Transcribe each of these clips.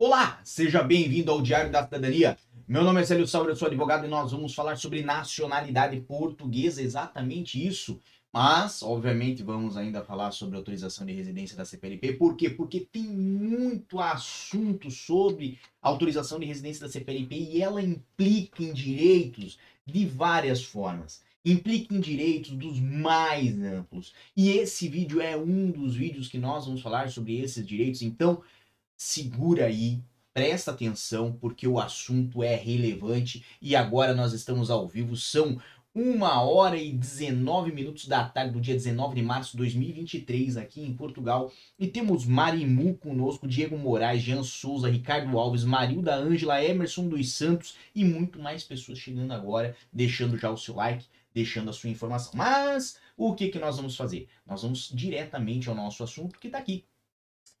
Olá, seja bem-vindo ao Diário da Cidadania. Meu nome é Célio Sauer, eu sou advogado e nós vamos falar sobre nacionalidade portuguesa, exatamente isso. Mas, obviamente, vamos ainda falar sobre autorização de residência da CPLP. Por quê? Porque tem muito assunto sobre autorização de residência da CPLP e ela implica em direitos de várias formas. Implica em direitos dos mais amplos. E esse vídeo é um dos vídeos que nós vamos falar sobre esses direitos. Então, segura aí, presta atenção, porque o assunto é relevante. E agora nós estamos ao vivo, são uma hora e 19 minutos da tarde do dia 19 de março de 2023 aqui em Portugal. E temos Marimu conosco, Diego Moraes, Jean Souza, Ricardo Alves, Marilda Ângela, Emerson dos Santos e muito mais pessoas chegando agora, deixando já o seu like, deixando a sua informação. Mas o que, que nós vamos fazer? Nós vamos diretamente ao nosso assunto que está aqui.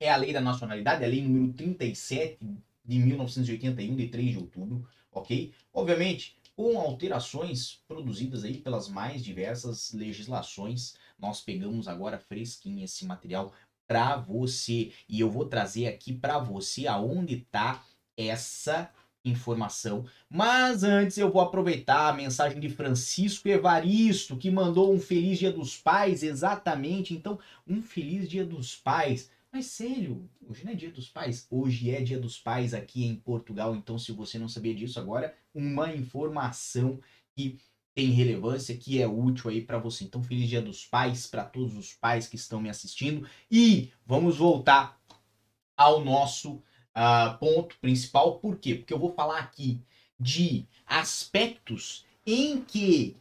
É a lei da nacionalidade, a lei número 37 de 1981, de 3 de outubro, ok? Obviamente, com alterações produzidas aí pelas mais diversas legislações. Nós pegamos agora fresquinho esse material para você e eu vou trazer aqui para você aonde está essa informação. Mas antes eu vou aproveitar a mensagem de Francisco Evaristo, que mandou um feliz Dia dos Pais, exatamente. Então, um feliz Dia dos Pais mas sério, hoje não é dia dos pais? Hoje é dia dos pais aqui em Portugal, então se você não sabia disso agora, uma informação que tem relevância, que é útil aí para você. Então feliz dia dos pais para todos os pais que estão me assistindo e vamos voltar ao nosso uh, ponto principal. Por quê? Porque eu vou falar aqui de aspectos em que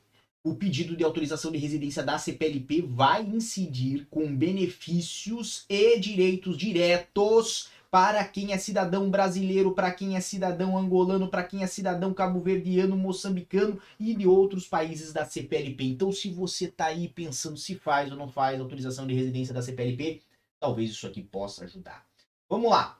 o pedido de autorização de residência da CPLP vai incidir com benefícios e direitos diretos para quem é cidadão brasileiro, para quem é cidadão angolano, para quem é cidadão cabo-verdiano, moçambicano e de outros países da CPLP. Então, se você está aí pensando se faz ou não faz autorização de residência da CPLP, talvez isso aqui possa ajudar. Vamos lá.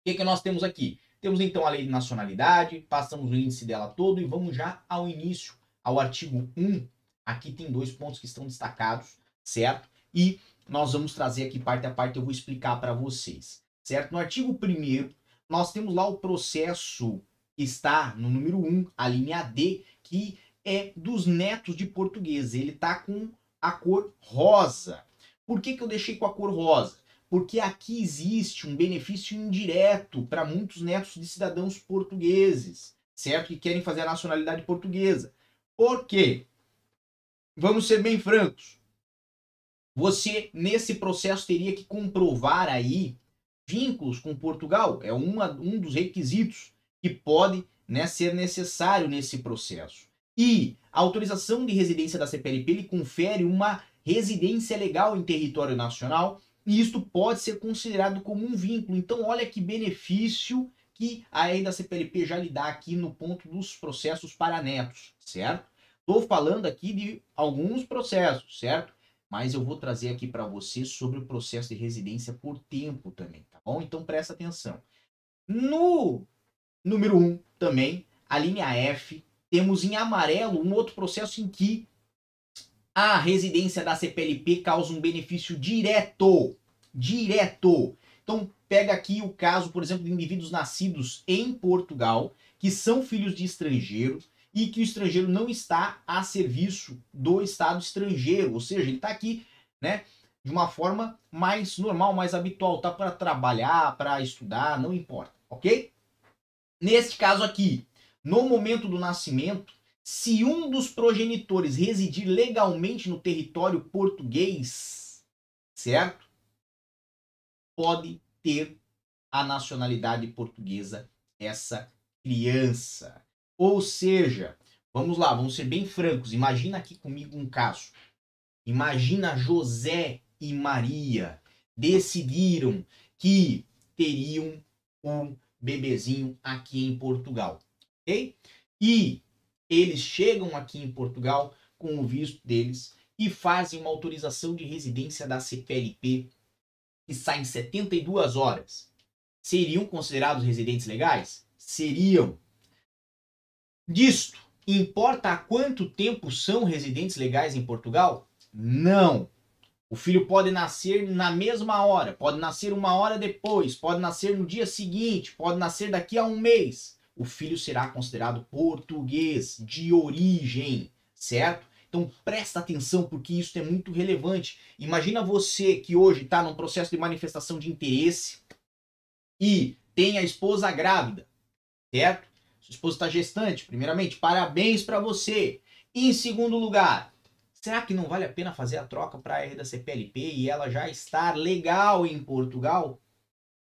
O que, que nós temos aqui? Temos então a lei de nacionalidade, passamos o índice dela todo e vamos já ao início ao artigo 1, aqui tem dois pontos que estão destacados, certo? E nós vamos trazer aqui parte a parte, eu vou explicar para vocês, certo? No artigo 1 nós temos lá o processo que está no número 1, a linha D, que é dos netos de português. Ele está com a cor rosa. Por que, que eu deixei com a cor rosa? Porque aqui existe um benefício indireto para muitos netos de cidadãos portugueses, certo? Que querem fazer a nacionalidade portuguesa. Por quê? Vamos ser bem francos. Você, nesse processo, teria que comprovar aí vínculos com Portugal. É uma, um dos requisitos que pode né, ser necessário nesse processo. E a autorização de residência da CPLP lhe confere uma residência legal em território nacional e isto pode ser considerado como um vínculo. Então, olha que benefício que a lei da CPLP já lhe dá aqui no ponto dos processos para netos, certo? Estou falando aqui de alguns processos, certo? Mas eu vou trazer aqui para você sobre o processo de residência por tempo também, tá bom? Então presta atenção. No número 1 um, também, a linha F, temos em amarelo um outro processo em que a residência da CPLP causa um benefício direto. Direto. Então, pega aqui o caso, por exemplo, de indivíduos nascidos em Portugal, que são filhos de estrangeiros e que o estrangeiro não está a serviço do Estado estrangeiro, ou seja, ele está aqui, né, de uma forma mais normal, mais habitual, tá para trabalhar, para estudar, não importa, ok? Neste caso aqui, no momento do nascimento, se um dos progenitores residir legalmente no território português, certo? Pode ter a nacionalidade portuguesa essa criança. Ou seja, vamos lá, vamos ser bem francos. Imagina aqui comigo um caso. Imagina José e Maria decidiram que teriam um bebezinho aqui em Portugal, ok? E eles chegam aqui em Portugal com o visto deles e fazem uma autorização de residência da CPLP que sai em 72 horas, seriam considerados residentes legais? Seriam. Disto, importa há quanto tempo são residentes legais em Portugal? Não. O filho pode nascer na mesma hora, pode nascer uma hora depois, pode nascer no dia seguinte, pode nascer daqui a um mês. O filho será considerado português de origem, certo? Então presta atenção porque isso é muito relevante. Imagina você que hoje está num processo de manifestação de interesse e tem a esposa grávida, certo? Sua esposa está gestante, primeiramente, parabéns para você. E em segundo lugar, será que não vale a pena fazer a troca para a R da CPLP e ela já estar legal em Portugal?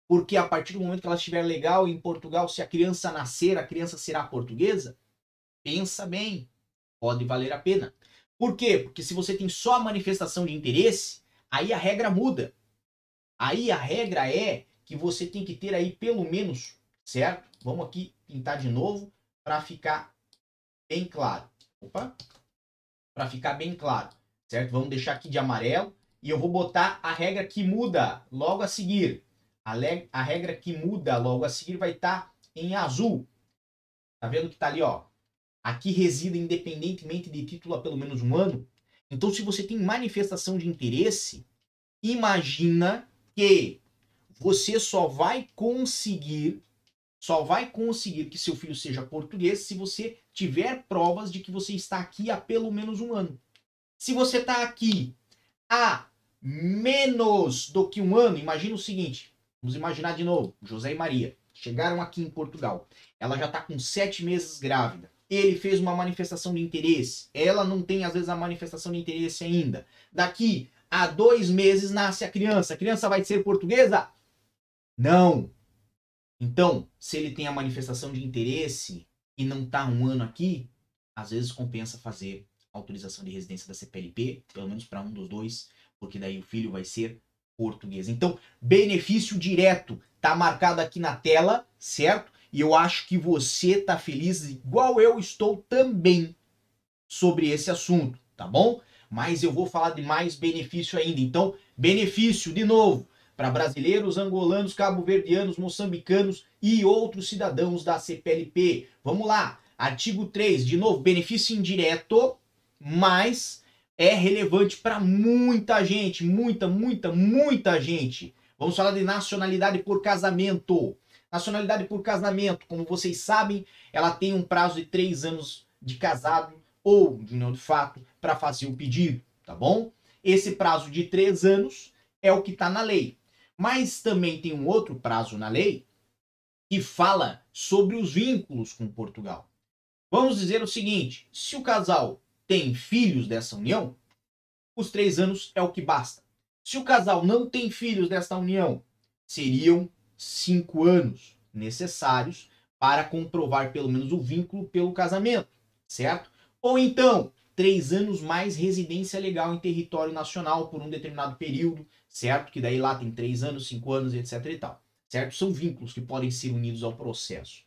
Porque a partir do momento que ela estiver legal em Portugal, se a criança nascer, a criança será portuguesa? Pensa bem, pode valer a pena. Por quê? Porque se você tem só a manifestação de interesse, aí a regra muda. Aí a regra é que você tem que ter aí pelo menos, certo? Vamos aqui pintar de novo para ficar bem claro. Opa! Para ficar bem claro, certo? Vamos deixar aqui de amarelo e eu vou botar a regra que muda logo a seguir. A, regra que muda logo a seguir vai estar tá em azul. Tá vendo que tá ali, ó? Aqui reside independentemente de título há pelo menos um ano. Então, se você tem manifestação de interesse, imagina que você só vai conseguir só vai conseguir que seu filho seja português se você tiver provas de que você está aqui há pelo menos um ano. Se você está aqui há menos do que um ano, imagina o seguinte: vamos imaginar de novo, José e Maria chegaram aqui em Portugal. Ela já está com sete meses grávida. Ele fez uma manifestação de interesse. Ela não tem, às vezes, a manifestação de interesse ainda. Daqui a dois meses nasce a criança. A criança vai ser portuguesa? Não. Então, se ele tem a manifestação de interesse e não está um ano aqui, às vezes compensa fazer autorização de residência da CPLP, pelo menos para um dos dois, porque daí o filho vai ser português. Então, benefício direto tá marcado aqui na tela, certo? E eu acho que você tá feliz igual eu estou também sobre esse assunto, tá bom? Mas eu vou falar de mais benefício ainda. Então, benefício de novo para brasileiros, angolanos, cabo-verdianos, moçambicanos e outros cidadãos da CPLP. Vamos lá. Artigo 3, de novo, benefício indireto, mas é relevante para muita gente, muita, muita, muita gente. Vamos falar de nacionalidade por casamento. Nacionalidade por casamento, como vocês sabem, ela tem um prazo de três anos de casado ou de união de fato para fazer o pedido, tá bom? Esse prazo de três anos é o que está na lei. Mas também tem um outro prazo na lei que fala sobre os vínculos com Portugal. Vamos dizer o seguinte: se o casal tem filhos dessa união, os três anos é o que basta. Se o casal não tem filhos dessa união, seriam cinco anos necessários para comprovar pelo menos o vínculo pelo casamento, certo? Ou então, três anos mais residência legal em território nacional por um determinado período, certo? Que daí lá tem três anos, cinco anos, etc e tal, certo? São vínculos que podem ser unidos ao processo.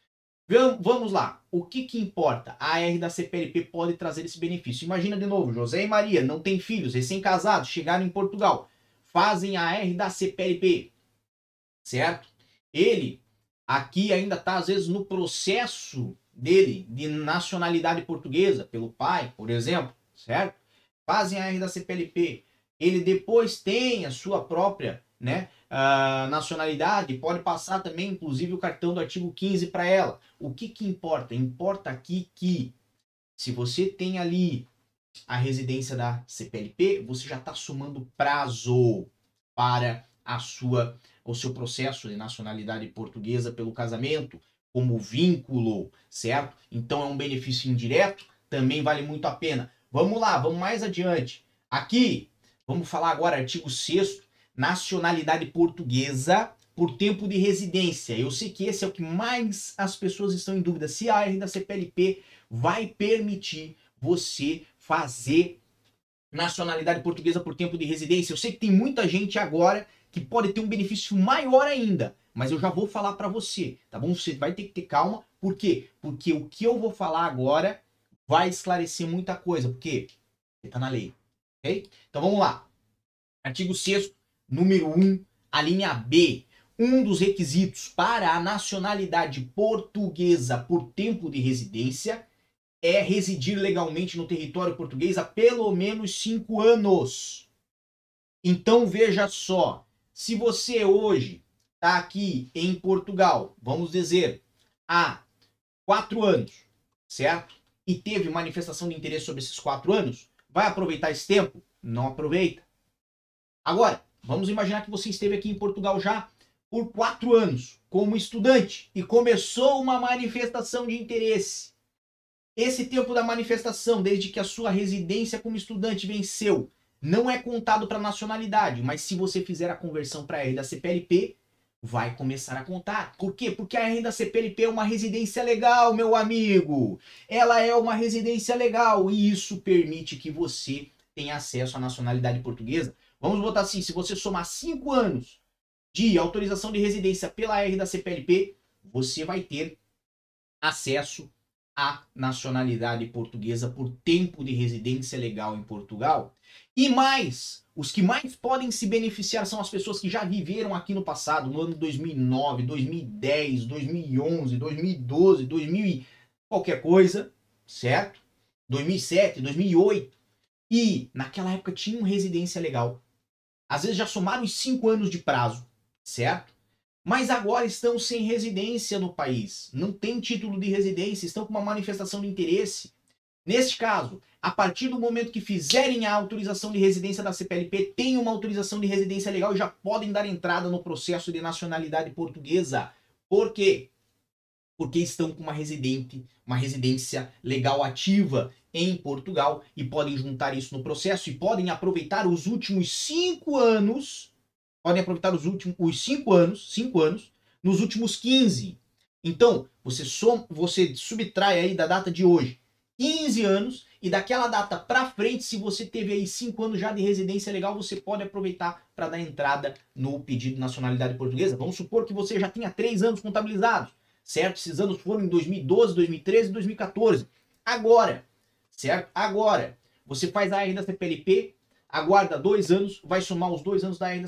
Vamos lá, o que que importa? A AR da CPLP pode trazer esse benefício. Imagina de novo, José e Maria não têm filhos, recém-casados, chegaram em Portugal, fazem a AR da CPLP, certo? Ele aqui ainda está às vezes no processo dele de nacionalidade portuguesa, pelo pai, por exemplo, certo? Fazem a R da CPLP. Ele depois tem a sua própria né, uh, nacionalidade, pode passar também, inclusive, o cartão do artigo 15 para ela. O que, que importa? Importa aqui que se você tem ali a residência da CPLP, você já está somando prazo para a sua o seu processo de nacionalidade portuguesa pelo casamento, como vínculo, certo? Então é um benefício indireto, também vale muito a pena. Vamos lá, vamos mais adiante. Aqui, vamos falar agora artigo 6 nacionalidade portuguesa por tempo de residência. Eu sei que esse é o que mais as pessoas estão em dúvida, se a R da CPLP vai permitir você fazer nacionalidade portuguesa por tempo de residência. Eu sei que tem muita gente agora que pode ter um benefício maior ainda, mas eu já vou falar para você, tá bom? Você vai ter que ter calma, por quê? Porque o que eu vou falar agora vai esclarecer muita coisa, porque tá na lei, ok? Então vamos lá. Artigo 6 número 1, a linha B. Um dos requisitos para a nacionalidade portuguesa por tempo de residência é residir legalmente no território português há pelo menos cinco anos. Então veja só, se você hoje está aqui em Portugal, vamos dizer, há quatro anos, certo? E teve manifestação de interesse sobre esses quatro anos, vai aproveitar esse tempo? Não aproveita. Agora, vamos imaginar que você esteve aqui em Portugal já por quatro anos como estudante e começou uma manifestação de interesse. Esse tempo da manifestação, desde que a sua residência como estudante venceu, não é contado para nacionalidade, mas se você fizer a conversão para a R da CPLP, vai começar a contar. Por quê? Porque a R da CPLP é uma residência legal, meu amigo. Ela é uma residência legal e isso permite que você tenha acesso à nacionalidade portuguesa. Vamos botar assim, se você somar cinco anos de autorização de residência pela R da CPLP, você vai ter acesso à nacionalidade portuguesa por tempo de residência legal em Portugal. E mais, os que mais podem se beneficiar são as pessoas que já viveram aqui no passado, no ano 2009, 2010, 2011, 2012, 2000 e qualquer coisa, certo? 2007, 2008. E naquela época tinham residência legal. Às vezes já somaram os cinco anos de prazo, certo? Mas agora estão sem residência no país. Não tem título de residência, estão com uma manifestação de interesse. Neste caso, a partir do momento que fizerem a autorização de residência da CPLP, tem uma autorização de residência legal e já podem dar entrada no processo de nacionalidade portuguesa. Por quê? Porque estão com uma residente, uma residência legal ativa em Portugal e podem juntar isso no processo e podem aproveitar os últimos cinco anos, podem aproveitar os últimos os cinco anos, cinco anos, nos últimos 15. Então, você, som, você subtrai aí da data de hoje 15 anos e daquela data para frente, se você teve aí 5 anos já de residência legal, você pode aproveitar para dar entrada no pedido de nacionalidade portuguesa. Vamos supor que você já tenha 3 anos contabilizados, certo? Esses anos foram em 2012, 2013 e 2014. Agora, certo? Agora, você faz a R da CPLP, aguarda dois anos, vai somar os dois anos da R da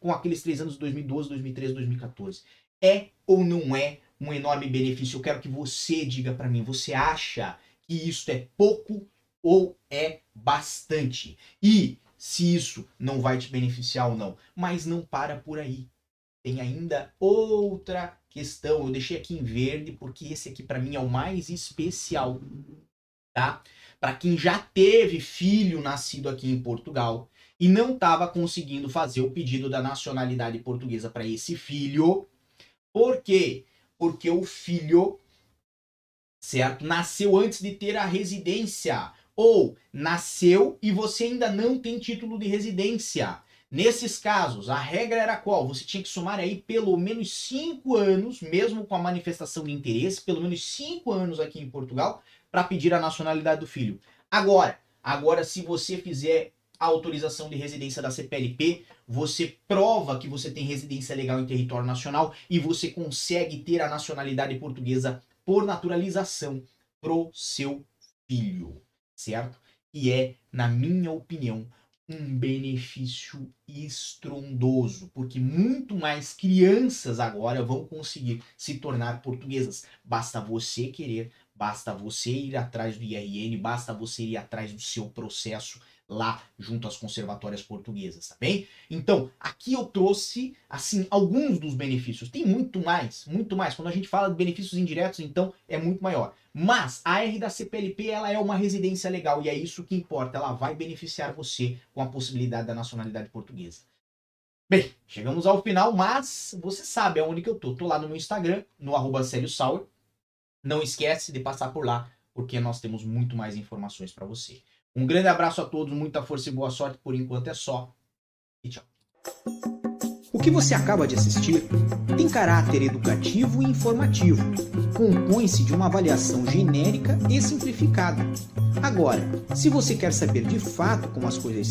com aqueles três anos de 2012, 2013, 2014. É ou não é um enorme benefício? Eu quero que você diga para mim, você acha que isso é pouco ou é bastante? E se isso não vai te beneficiar ou não. Mas não para por aí. Tem ainda outra questão. Eu deixei aqui em verde porque esse aqui para mim é o mais especial tá? Para quem já teve filho nascido aqui em Portugal e não estava conseguindo fazer o pedido da nacionalidade portuguesa para esse filho. Por quê? Porque o filho, certo, nasceu antes de ter a residência ou nasceu e você ainda não tem título de residência. Nesses casos, a regra era qual? Você tinha que somar aí pelo menos cinco anos, mesmo com a manifestação de interesse, pelo menos cinco anos aqui em Portugal, para pedir a nacionalidade do filho. Agora, agora se você fizer a autorização de residência da CPLP, você prova que você tem residência legal em território nacional e você consegue ter a nacionalidade portuguesa por naturalização pro seu filho, certo? E é, na minha opinião, um benefício estrondoso, porque muito mais crianças agora vão conseguir se tornar portuguesas. Basta você querer, Basta você ir atrás do IRN, basta você ir atrás do seu processo lá junto às conservatórias portuguesas, tá bem? Então, aqui eu trouxe, assim, alguns dos benefícios. Tem muito mais, muito mais. Quando a gente fala de benefícios indiretos, então, é muito maior. Mas a R da CPLP, ela é uma residência legal e é isso que importa. Ela vai beneficiar você com a possibilidade da nacionalidade portuguesa. Bem, chegamos ao final, mas você sabe aonde que eu tô. Tô lá no meu Instagram, no arroba. Não esquece de passar por lá, porque nós temos muito mais informações para você. Um grande abraço a todos, muita força e boa sorte. Por enquanto é só. E tchau. O que você acaba de assistir tem caráter educativo e informativo. Compõe-se de uma avaliação genérica e simplificada. Agora, se você quer saber de fato como as coisas